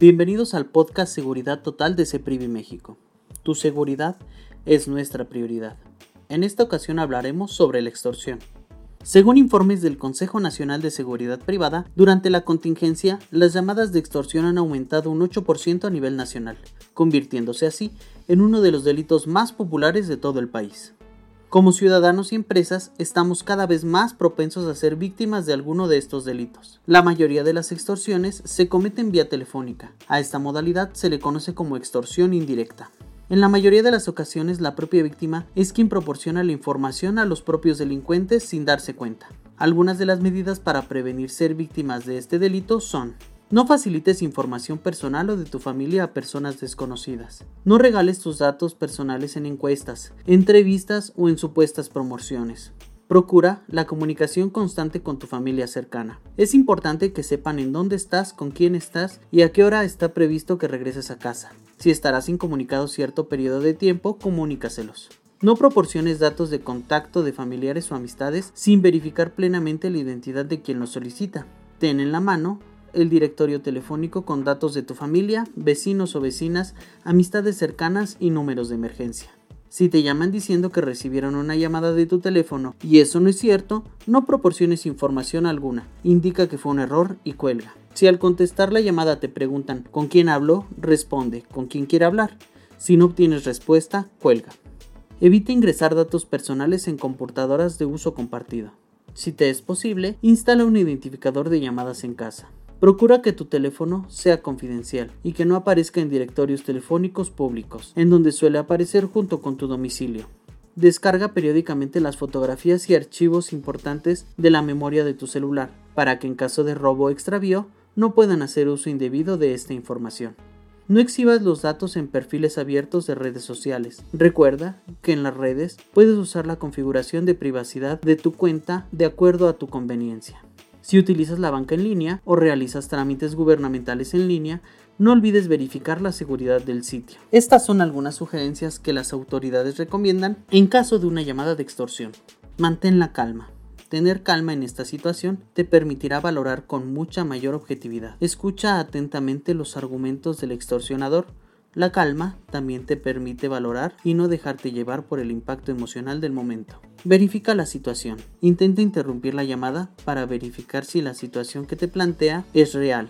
Bienvenidos al podcast Seguridad Total de CEPRIVI México. Tu seguridad es nuestra prioridad. En esta ocasión hablaremos sobre la extorsión. Según informes del Consejo Nacional de Seguridad Privada, durante la contingencia, las llamadas de extorsión han aumentado un 8% a nivel nacional, convirtiéndose así en uno de los delitos más populares de todo el país. Como ciudadanos y empresas, estamos cada vez más propensos a ser víctimas de alguno de estos delitos. La mayoría de las extorsiones se cometen vía telefónica. A esta modalidad se le conoce como extorsión indirecta. En la mayoría de las ocasiones la propia víctima es quien proporciona la información a los propios delincuentes sin darse cuenta. Algunas de las medidas para prevenir ser víctimas de este delito son no facilites información personal o de tu familia a personas desconocidas. No regales tus datos personales en encuestas, entrevistas o en supuestas promociones. Procura la comunicación constante con tu familia cercana. Es importante que sepan en dónde estás, con quién estás y a qué hora está previsto que regreses a casa. Si estarás incomunicado cierto periodo de tiempo, comunícaselos. No proporciones datos de contacto de familiares o amistades sin verificar plenamente la identidad de quien los solicita. Ten en la mano el directorio telefónico con datos de tu familia, vecinos o vecinas, amistades cercanas y números de emergencia. Si te llaman diciendo que recibieron una llamada de tu teléfono y eso no es cierto, no proporciones información alguna, indica que fue un error y cuelga. Si al contestar la llamada te preguntan ¿con quién habló? responde ¿con quién quiere hablar? Si no obtienes respuesta, cuelga. Evita ingresar datos personales en computadoras de uso compartido. Si te es posible, instala un identificador de llamadas en casa. Procura que tu teléfono sea confidencial y que no aparezca en directorios telefónicos públicos, en donde suele aparecer junto con tu domicilio. Descarga periódicamente las fotografías y archivos importantes de la memoria de tu celular, para que en caso de robo o extravío no puedan hacer uso indebido de esta información. No exhibas los datos en perfiles abiertos de redes sociales. Recuerda que en las redes puedes usar la configuración de privacidad de tu cuenta de acuerdo a tu conveniencia. Si utilizas la banca en línea o realizas trámites gubernamentales en línea, no olvides verificar la seguridad del sitio. Estas son algunas sugerencias que las autoridades recomiendan en caso de una llamada de extorsión. Mantén la calma. Tener calma en esta situación te permitirá valorar con mucha mayor objetividad. Escucha atentamente los argumentos del extorsionador la calma también te permite valorar y no dejarte llevar por el impacto emocional del momento. Verifica la situación. Intenta interrumpir la llamada para verificar si la situación que te plantea es real.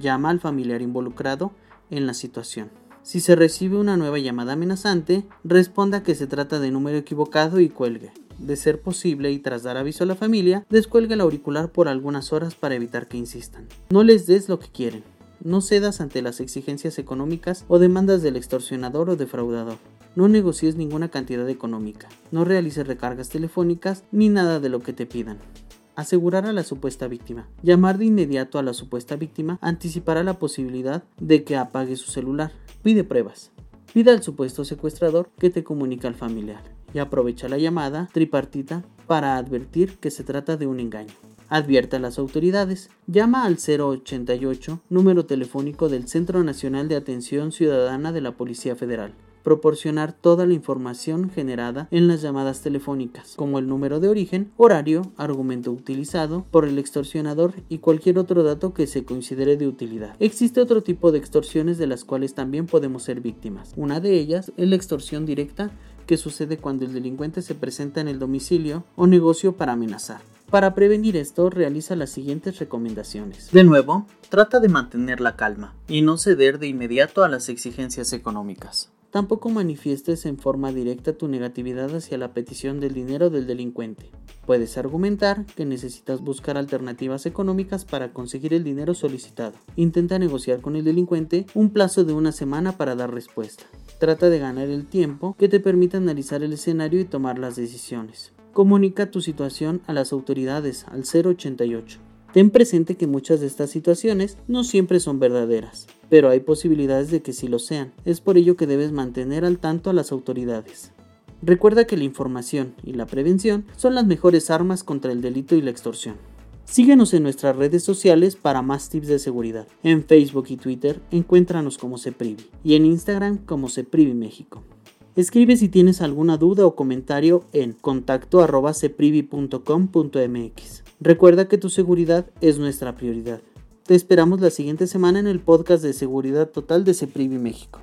Llama al familiar involucrado en la situación. Si se recibe una nueva llamada amenazante, responda que se trata de número equivocado y cuelgue. De ser posible y tras dar aviso a la familia, descuelgue el auricular por algunas horas para evitar que insistan. No les des lo que quieren. No cedas ante las exigencias económicas o demandas del extorsionador o defraudador. No negocies ninguna cantidad económica. No realices recargas telefónicas ni nada de lo que te pidan. Asegurar a la supuesta víctima. Llamar de inmediato a la supuesta víctima anticipará la posibilidad de que apague su celular. Pide pruebas. Pida al supuesto secuestrador que te comunique al familiar y aprovecha la llamada tripartita para advertir que se trata de un engaño. Advierte a las autoridades. Llama al 088, número telefónico del Centro Nacional de Atención Ciudadana de la Policía Federal. Proporcionar toda la información generada en las llamadas telefónicas, como el número de origen, horario, argumento utilizado por el extorsionador y cualquier otro dato que se considere de utilidad. Existe otro tipo de extorsiones de las cuales también podemos ser víctimas. Una de ellas es la extorsión directa que sucede cuando el delincuente se presenta en el domicilio o negocio para amenazar. Para prevenir esto, realiza las siguientes recomendaciones. De nuevo, trata de mantener la calma y no ceder de inmediato a las exigencias económicas. Tampoco manifiestes en forma directa tu negatividad hacia la petición del dinero del delincuente. Puedes argumentar que necesitas buscar alternativas económicas para conseguir el dinero solicitado. Intenta negociar con el delincuente un plazo de una semana para dar respuesta. Trata de ganar el tiempo que te permita analizar el escenario y tomar las decisiones. Comunica tu situación a las autoridades al 088. Ten presente que muchas de estas situaciones no siempre son verdaderas, pero hay posibilidades de que sí lo sean. Es por ello que debes mantener al tanto a las autoridades. Recuerda que la información y la prevención son las mejores armas contra el delito y la extorsión. Síguenos en nuestras redes sociales para más tips de seguridad. En Facebook y Twitter encuéntranos como Ceprivi y en Instagram como Ceprivi México. Escribe si tienes alguna duda o comentario en contacto.ceprivi.com.mx. Recuerda que tu seguridad es nuestra prioridad. Te esperamos la siguiente semana en el podcast de Seguridad Total de CEPRIVI México.